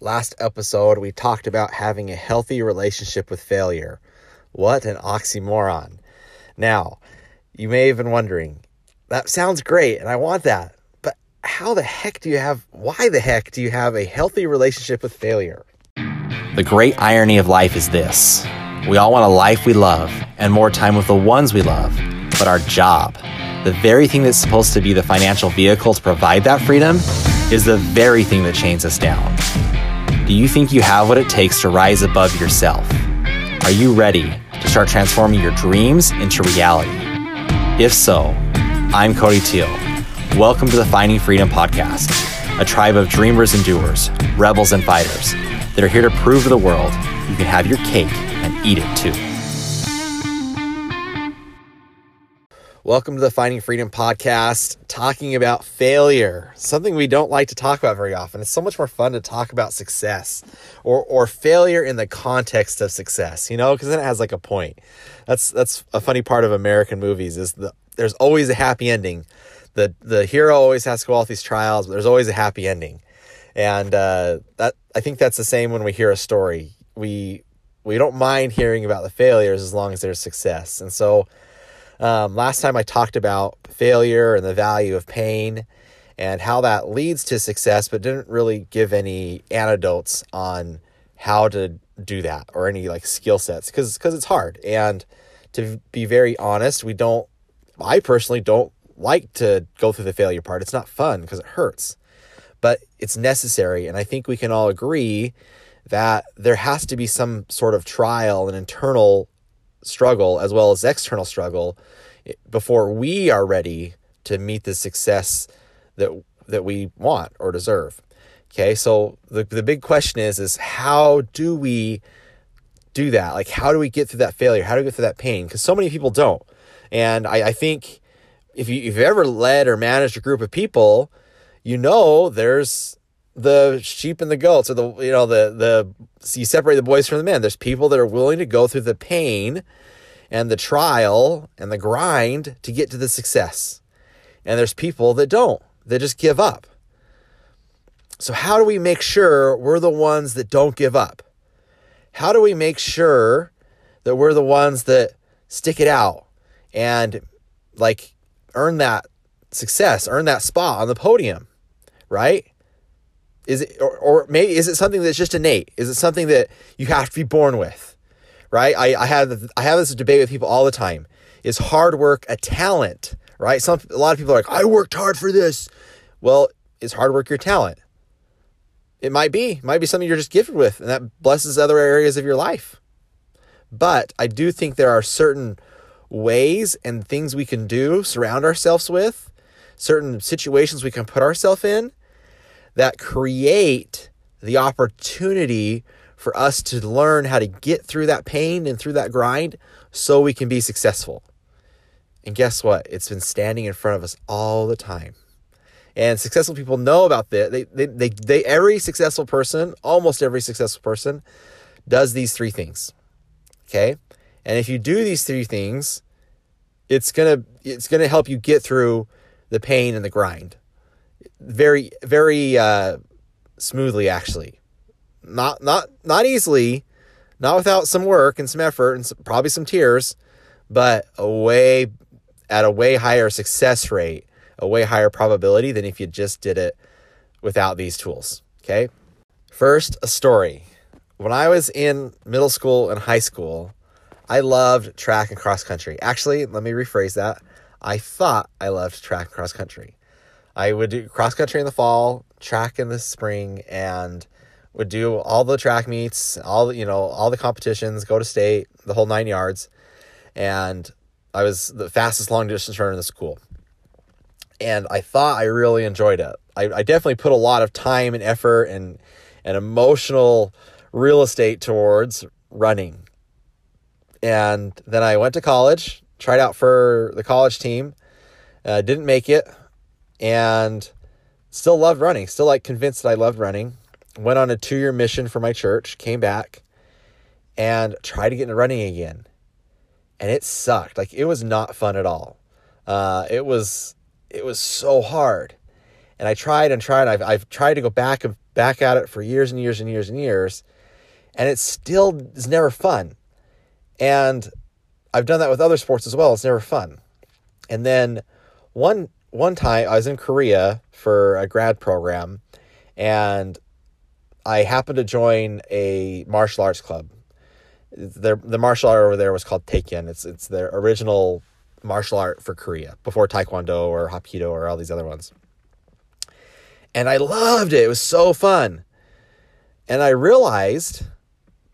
Last episode, we talked about having a healthy relationship with failure. What an oxymoron. Now, you may have been wondering, that sounds great and I want that, but how the heck do you have, why the heck do you have a healthy relationship with failure? The great irony of life is this we all want a life we love and more time with the ones we love, but our job, the very thing that's supposed to be the financial vehicle to provide that freedom, is the very thing that chains us down. Do you think you have what it takes to rise above yourself? Are you ready to start transforming your dreams into reality? If so, I'm Cody Teal. Welcome to the Finding Freedom Podcast, a tribe of dreamers and doers, rebels and fighters that are here to prove to the world you can have your cake and eat it too. Welcome to the Finding Freedom podcast, talking about failure, something we don't like to talk about very often. It's so much more fun to talk about success or, or failure in the context of success, you know, because then it has like a point. That's that's a funny part of American movies is the there's always a happy ending. The the hero always has to go all these trials, but there's always a happy ending. And uh, that I think that's the same when we hear a story. We we don't mind hearing about the failures as long as there's success. And so um, last time I talked about failure and the value of pain and how that leads to success, but didn't really give any antidotes on how to do that or any like skill sets because because it's hard. And to be very honest, we don't. I personally don't like to go through the failure part. It's not fun because it hurts, but it's necessary. And I think we can all agree that there has to be some sort of trial and internal struggle as well as external struggle before we are ready to meet the success that that we want or deserve. Okay, so the the big question is is how do we do that? Like how do we get through that failure? How do we get through that pain? Because so many people don't. And I, I think if you if you've ever led or managed a group of people, you know there's the sheep and the goats or the you know the the you separate the boys from the men. There's people that are willing to go through the pain and the trial and the grind to get to the success. And there's people that don't they just give up. So how do we make sure we're the ones that don't give up? How do we make sure that we're the ones that stick it out and like earn that success earn that spot on the podium right is it or, or maybe is it something that's just innate? Is it something that you have to be born with? Right? I, I have I have this debate with people all the time. Is hard work a talent? Right? Some a lot of people are like, I worked hard for this. Well, is hard work your talent? It might be. It might be something you're just gifted with, and that blesses other areas of your life. But I do think there are certain ways and things we can do, surround ourselves with, certain situations we can put ourselves in that create the opportunity for us to learn how to get through that pain and through that grind so we can be successful. And guess what? It's been standing in front of us all the time. And successful people know about this. They, they, they, they, every successful person, almost every successful person, does these three things. Okay. And if you do these three things, it's gonna it's gonna help you get through the pain and the grind very very uh, smoothly actually. Not not not easily, not without some work and some effort and some, probably some tears, but a way at a way higher success rate, a way higher probability than if you just did it without these tools. Okay? First, a story. When I was in middle school and high school, I loved track and cross country. Actually, let me rephrase that. I thought I loved track and cross country. I would do cross country in the fall, track in the spring, and would do all the track meets, all the, you know, all the competitions, go to state, the whole nine yards. And I was the fastest long distance runner in the school. And I thought I really enjoyed it. I, I definitely put a lot of time and effort and, and emotional real estate towards running. And then I went to college, tried out for the college team, uh, didn't make it and still loved running, still like convinced that I loved running. Went on a two year mission for my church, came back and tried to get into running again. And it sucked. Like it was not fun at all. Uh, it was it was so hard. And I tried and tried. I've, I've tried to go back and back at it for years and years and years and years, and it still is never fun. And I've done that with other sports as well. It's never fun. And then one one time I was in Korea for a grad program, and I happened to join a martial arts club. The the martial art over there was called Taekyon. It's it's their original martial art for Korea before Taekwondo or Hapkido or all these other ones. And I loved it. It was so fun. And I realized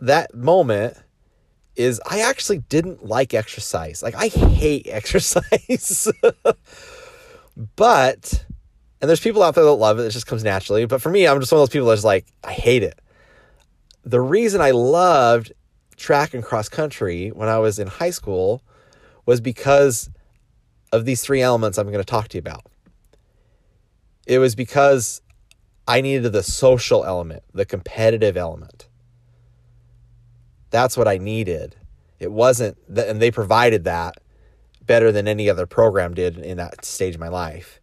that moment is I actually didn't like exercise. Like I hate exercise. but and there's people out there that love it. It just comes naturally. But for me, I'm just one of those people that's like, I hate it. The reason I loved track and cross country when I was in high school was because of these three elements I'm going to talk to you about. It was because I needed the social element, the competitive element. That's what I needed. It wasn't, that, and they provided that better than any other program did in that stage of my life.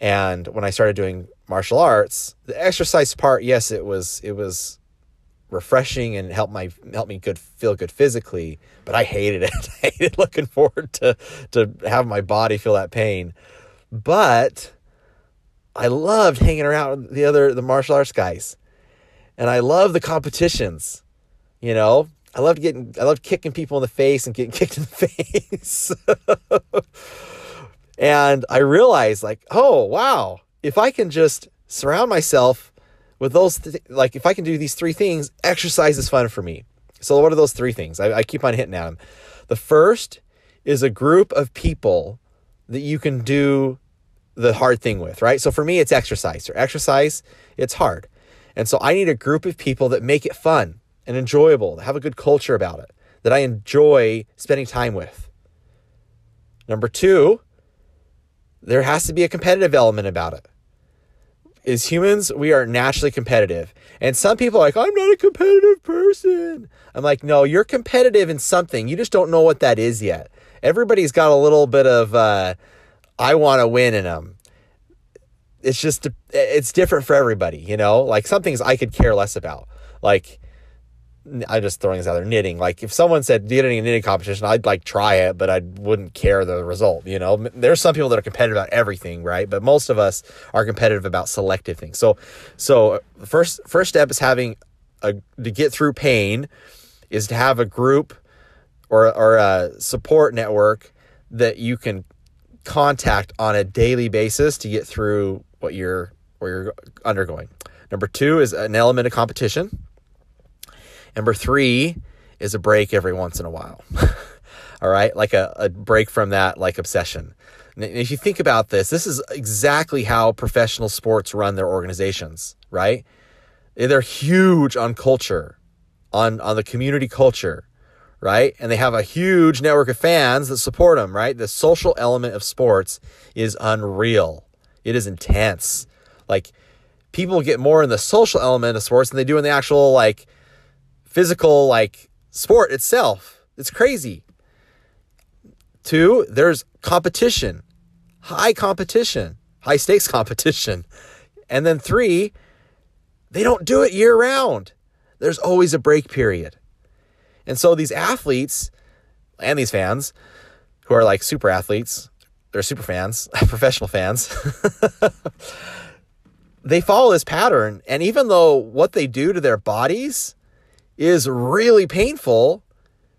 And when I started doing martial arts, the exercise part, yes, it was it was refreshing and helped my helped me good feel good physically, but I hated it. I hated looking forward to to have my body feel that pain. But I loved hanging around the other the martial arts guys. And I love the competitions. You know, I loved getting I loved kicking people in the face and getting kicked in the face. and I realized like, oh, wow, if I can just surround myself with those th- like if I can do these three things, exercise is fun for me. So what are those three things? I, I keep on hitting at them. The first is a group of people that you can do the hard thing with, right? So for me, it's exercise. Or exercise, it's hard. And so I need a group of people that make it fun and enjoyable, that have a good culture about it, that I enjoy spending time with. Number two, there has to be a competitive element about it. As humans, we are naturally competitive. And some people are like, I'm not a competitive person. I'm like, no, you're competitive in something. You just don't know what that is yet. Everybody's got a little bit of, uh, I want to win in them. It's just, it's different for everybody, you know? Like some things I could care less about. Like, I'm just throwing this out there, knitting. Like if someone said, do you any knitting competition? I'd like try it, but I wouldn't care the result. You know, there's some people that are competitive about everything, right? But most of us are competitive about selective things. So, so uh, first, first step is having a, to get through pain is to have a group or, or a support network that you can contact on a daily basis to get through what you're, what you're undergoing. Number two is an element of competition Number three is a break every once in a while. All right, like a, a break from that like obsession. And if you think about this, this is exactly how professional sports run their organizations, right? They're huge on culture, on, on the community culture, right? And they have a huge network of fans that support them, right? The social element of sports is unreal. It is intense. Like people get more in the social element of sports than they do in the actual like physical like sport itself. It's crazy. Two, there's competition, high competition, high stakes competition. And then three, they don't do it year round. There's always a break period. And so these athletes and these fans who are like super athletes, they're super fans, professional fans. they follow this pattern. And even though what they do to their bodies is really painful,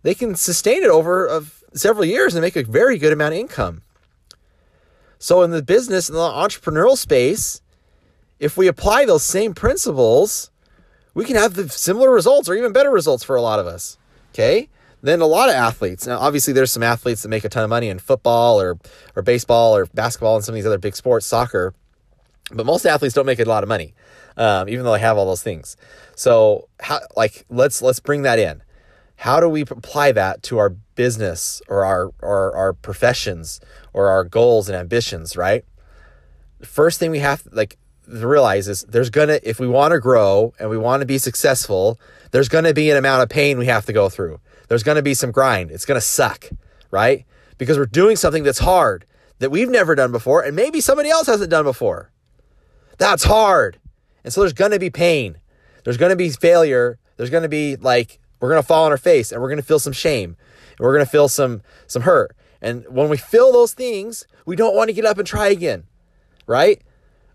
they can sustain it over uh, several years and make a very good amount of income. So, in the business and the entrepreneurial space, if we apply those same principles, we can have the similar results or even better results for a lot of us. Okay. Then a lot of athletes. Now, obviously, there's some athletes that make a ton of money in football or, or baseball or basketball and some of these other big sports, soccer. But most athletes don't make a lot of money um, even though I have all those things. So, how, like, let's let's bring that in. How do we apply that to our business or our or our professions or our goals and ambitions? Right. First thing we have like realize is there's gonna if we want to grow and we want to be successful, there's gonna be an amount of pain we have to go through. There's gonna be some grind. It's gonna suck, right? Because we're doing something that's hard that we've never done before and maybe somebody else hasn't done before. That's hard. And so there's going to be pain. There's going to be failure. There's going to be like we're going to fall on our face and we're going to feel some shame. And we're going to feel some some hurt. And when we feel those things, we don't want to get up and try again. Right?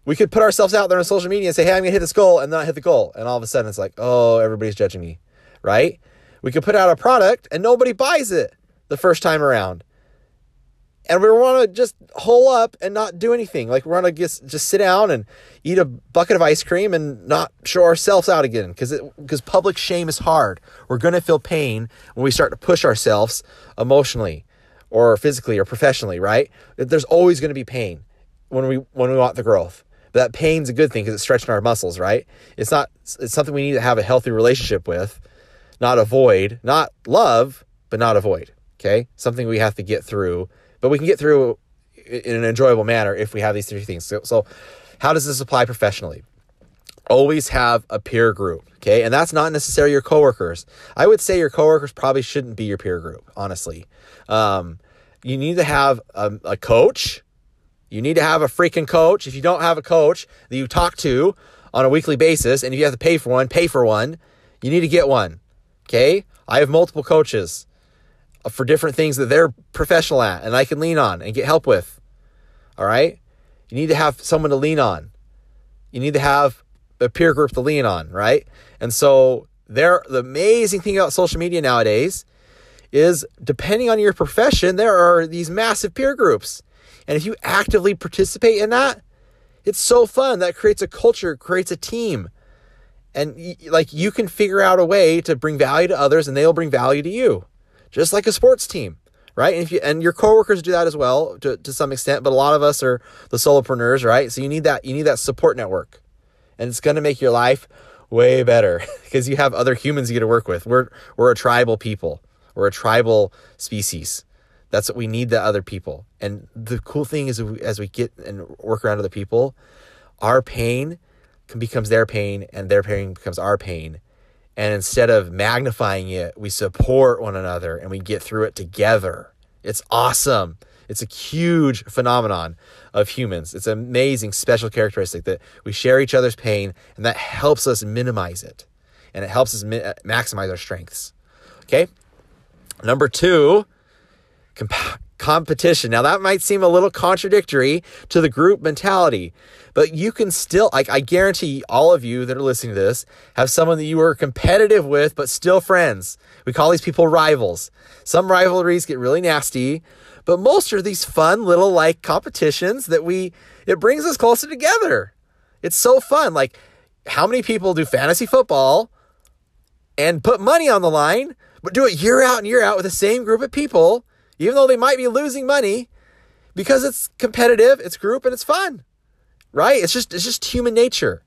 We could put ourselves out there on social media and say, "Hey, I'm going to hit this goal," and not hit the goal. And all of a sudden it's like, "Oh, everybody's judging me." Right? We could put out a product and nobody buys it the first time around and we want to just hole up and not do anything. Like we want to just just sit down and eat a bucket of ice cream and not show ourselves out again because because public shame is hard. We're gonna feel pain when we start to push ourselves emotionally, or physically, or professionally. Right? There's always gonna be pain when we when we want the growth. But that pain's a good thing because it's stretching our muscles. Right? It's not. It's something we need to have a healthy relationship with, not avoid, not love, but not avoid. Okay, something we have to get through but we can get through in an enjoyable manner if we have these three things. So, so how does this apply professionally? Always have a peer group, okay? And that's not necessarily your coworkers. I would say your coworkers probably shouldn't be your peer group, honestly. Um, you need to have a, a coach. You need to have a freaking coach. If you don't have a coach that you talk to on a weekly basis, and if you have to pay for one, pay for one. You need to get one, okay? I have multiple coaches for different things that they're professional at and I can lean on and get help with. All right? You need to have someone to lean on. You need to have a peer group to lean on, right? And so there the amazing thing about social media nowadays is depending on your profession, there are these massive peer groups. And if you actively participate in that, it's so fun. That creates a culture, creates a team. And like you can figure out a way to bring value to others and they'll bring value to you just like a sports team, right? And if you and your coworkers do that as well to, to some extent, but a lot of us are the solopreneurs, right? So you need that you need that support network. And it's gonna make your life way better because you have other humans you get to work with. We're we're a tribal people. We're a tribal species. That's what we need the other people. And the cool thing is as we get and work around other people, our pain becomes their pain and their pain becomes our pain and instead of magnifying it, we support one another and we get through it together. It's awesome. It's a huge phenomenon of humans. It's an amazing special characteristic that we share each other's pain and that helps us minimize it and it helps us mi- uh, maximize our strengths. Okay? Number 2, comp- competition. Now that might seem a little contradictory to the group mentality, but you can still like I guarantee all of you that are listening to this have someone that you are competitive with but still friends. We call these people rivals. Some rivalries get really nasty, but most are these fun little like competitions that we it brings us closer together. It's so fun. Like how many people do fantasy football and put money on the line, but do it year out and year out with the same group of people? Even though they might be losing money because it's competitive, it's group, and it's fun. Right? It's just it's just human nature.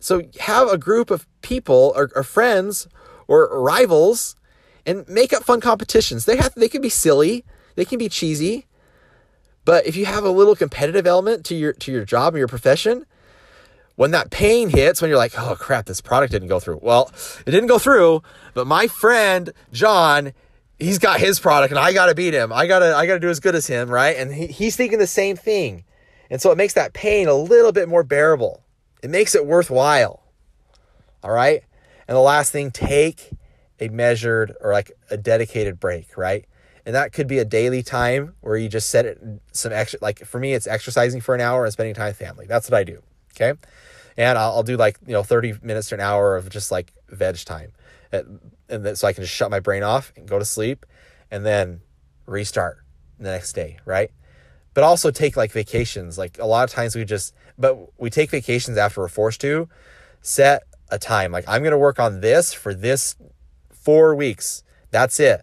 So have a group of people or, or friends or rivals and make up fun competitions. They have they can be silly, they can be cheesy, but if you have a little competitive element to your to your job and your profession, when that pain hits, when you're like, oh crap, this product didn't go through. Well, it didn't go through, but my friend John he's got his product and I got to beat him. I got to I got to do as good as him, right? And he, he's thinking the same thing. And so it makes that pain a little bit more bearable. It makes it worthwhile. All right? And the last thing, take a measured or like a dedicated break, right? And that could be a daily time where you just set it some extra like for me it's exercising for an hour and spending time with family. That's what I do. Okay? And I'll, I'll do like, you know, 30 minutes to an hour of just like veg time and then so I can just shut my brain off and go to sleep and then restart the next day, right? But also take like vacations. Like a lot of times we just, but we take vacations after we're forced to. Set a time. Like I'm going to work on this for this four weeks. That's it.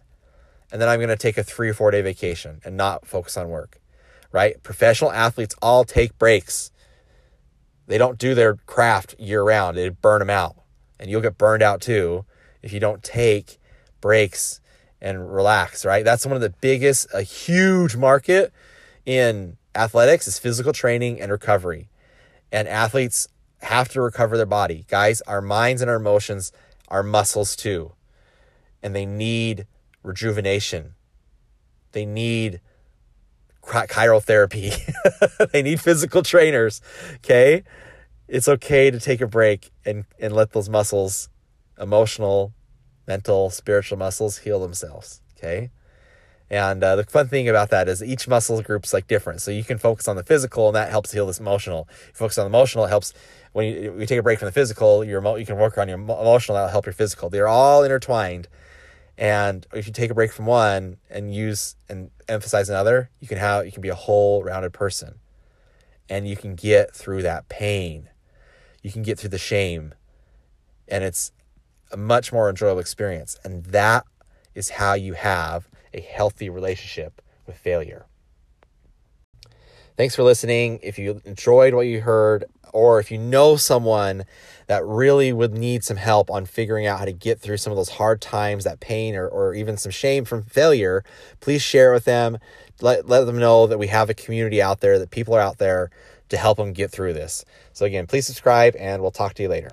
And then I'm going to take a three or four day vacation and not focus on work, right? Professional athletes all take breaks. They don't do their craft year round, they burn them out. And you'll get burned out too if you don't take breaks and relax, right? That's one of the biggest, a huge market in athletics is physical training and recovery. And athletes have to recover their body. Guys, our minds and our emotions are muscles too. And they need rejuvenation. They need chirotherapy. they need physical trainers. Okay. it's okay to take a break and, and let those muscles, emotional, mental, spiritual muscles, heal themselves. Okay. And uh, the fun thing about that is each muscle group's like different. So you can focus on the physical, and that helps heal this emotional. You focus on the emotional, it helps when you, you take a break from the physical. Your you can work on your emotional, that'll help your physical. They're all intertwined. And if you take a break from one and use and emphasize another, you can have you can be a whole rounded person, and you can get through that pain. You can get through the shame, and it's a much more enjoyable experience. And that is how you have a healthy relationship with failure. Thanks for listening. If you enjoyed what you heard, or if you know someone that really would need some help on figuring out how to get through some of those hard times, that pain, or, or even some shame from failure, please share with them. Let, let them know that we have a community out there, that people are out there to help them get through this. So, again, please subscribe, and we'll talk to you later.